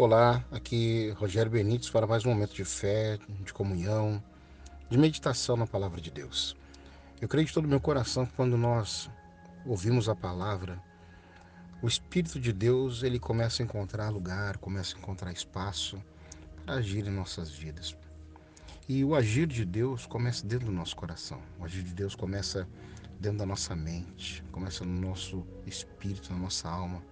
Olá, aqui Rogério Benites para mais um momento de fé, de comunhão, de meditação na palavra de Deus. Eu creio de todo o meu coração que quando nós ouvimos a palavra, o Espírito de Deus ele começa a encontrar lugar, começa a encontrar espaço para agir em nossas vidas. E o agir de Deus começa dentro do nosso coração. O agir de Deus começa dentro da nossa mente, começa no nosso espírito, na nossa alma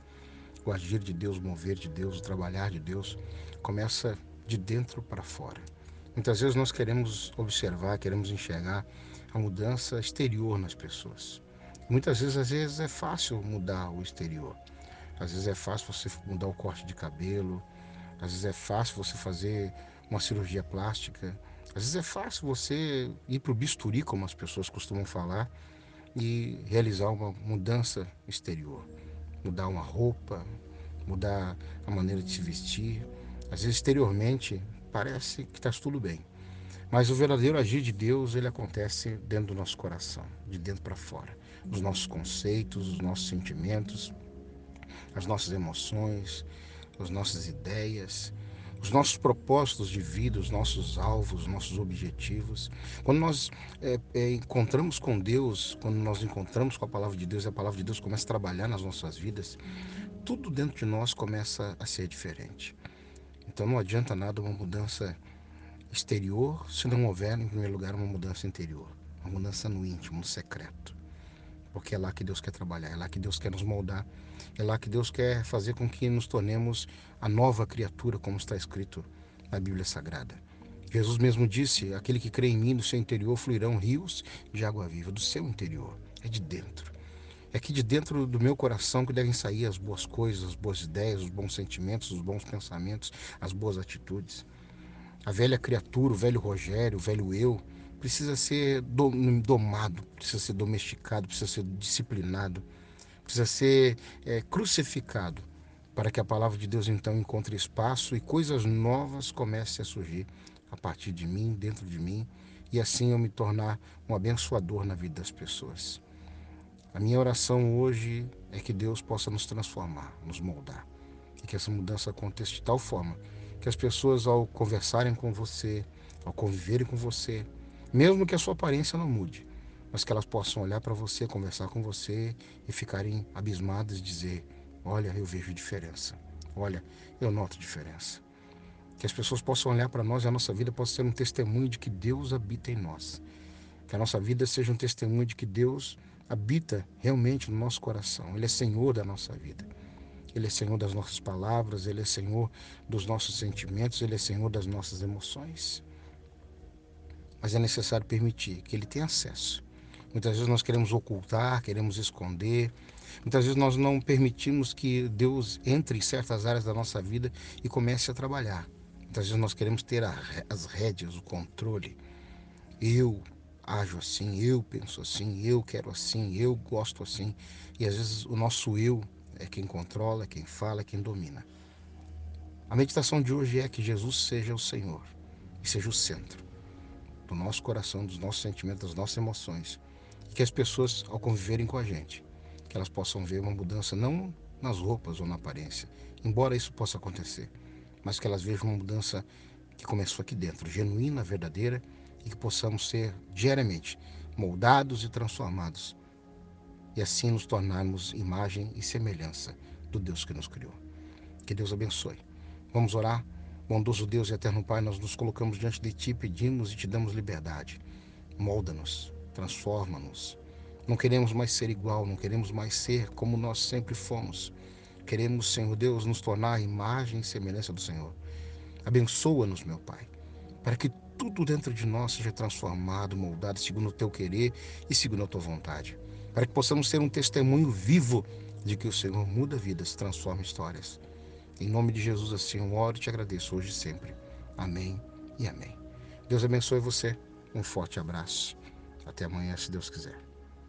o agir de Deus, o mover de Deus, o trabalhar de Deus, começa de dentro para fora. Muitas vezes nós queremos observar, queremos enxergar a mudança exterior nas pessoas. Muitas vezes, às vezes é fácil mudar o exterior. Às vezes é fácil você mudar o corte de cabelo. Às vezes é fácil você fazer uma cirurgia plástica. Às vezes é fácil você ir para o bisturi, como as pessoas costumam falar, e realizar uma mudança exterior mudar uma roupa, mudar a maneira de se vestir. Às vezes, exteriormente, parece que está tudo bem. Mas o verdadeiro agir de Deus, ele acontece dentro do nosso coração, de dentro para fora. Os nossos conceitos, os nossos sentimentos, as nossas emoções, as nossas ideias, os nossos propósitos de vida, os nossos alvos, os nossos objetivos. Quando nós é, é, encontramos com Deus, quando nós encontramos com a palavra de Deus, e a palavra de Deus começa a trabalhar nas nossas vidas, tudo dentro de nós começa a ser diferente. Então não adianta nada uma mudança exterior se não houver, em primeiro lugar, uma mudança interior, uma mudança no íntimo, no secreto porque é lá que Deus quer trabalhar, é lá que Deus quer nos moldar, é lá que Deus quer fazer com que nos tornemos a nova criatura, como está escrito na Bíblia Sagrada. Jesus mesmo disse: Aquele que crê em mim, no seu interior fluirão rios de água viva, do seu interior, é de dentro. É aqui de dentro do meu coração que devem sair as boas coisas, as boas ideias, os bons sentimentos, os bons pensamentos, as boas atitudes. A velha criatura, o velho Rogério, o velho eu, precisa ser domado, precisa ser domesticado, precisa ser disciplinado, precisa ser é, crucificado para que a palavra de Deus então encontre espaço e coisas novas comecem a surgir a partir de mim, dentro de mim, e assim eu me tornar um abençoador na vida das pessoas. A minha oração hoje é que Deus possa nos transformar, nos moldar, e que essa mudança aconteça de tal forma que as pessoas, ao conversarem com você, ao conviverem com você, mesmo que a sua aparência não mude, mas que elas possam olhar para você, conversar com você e ficarem abismadas e dizer: Olha, eu vejo diferença. Olha, eu noto diferença. Que as pessoas possam olhar para nós e a nossa vida possa ser um testemunho de que Deus habita em nós. Que a nossa vida seja um testemunho de que Deus habita realmente no nosso coração. Ele é Senhor da nossa vida. Ele é Senhor das nossas palavras, Ele é Senhor dos nossos sentimentos, Ele é Senhor das nossas emoções mas é necessário permitir que ele tenha acesso. Muitas vezes nós queremos ocultar, queremos esconder, muitas vezes nós não permitimos que Deus entre em certas áreas da nossa vida e comece a trabalhar. Muitas vezes nós queremos ter as rédeas, o controle. Eu ajo assim, eu penso assim, eu quero assim, eu gosto assim. E às vezes o nosso eu é quem controla, é quem fala, é quem domina. A meditação de hoje é que Jesus seja o Senhor e seja o centro do nosso coração, dos nossos sentimentos, das nossas emoções. E que as pessoas, ao conviverem com a gente, que elas possam ver uma mudança não nas roupas ou na aparência, embora isso possa acontecer, mas que elas vejam uma mudança que começou aqui dentro, genuína, verdadeira, e que possamos ser diariamente moldados e transformados, e assim nos tornarmos imagem e semelhança do Deus que nos criou. Que Deus abençoe. Vamos orar. Bondoso Deus e eterno Pai, nós nos colocamos diante de Ti, pedimos e te damos liberdade. Molda-nos, transforma-nos. Não queremos mais ser igual, não queremos mais ser como nós sempre fomos. Queremos, Senhor Deus, nos tornar a imagem e semelhança do Senhor. Abençoa-nos, meu Pai, para que tudo dentro de nós seja transformado, moldado segundo o Teu querer e segundo a Tua vontade. Para que possamos ser um testemunho vivo de que o Senhor muda vidas, transforma histórias. Em nome de Jesus, assim eu oro e te agradeço hoje e sempre. Amém e amém. Deus abençoe você. Um forte abraço. Até amanhã, se Deus quiser.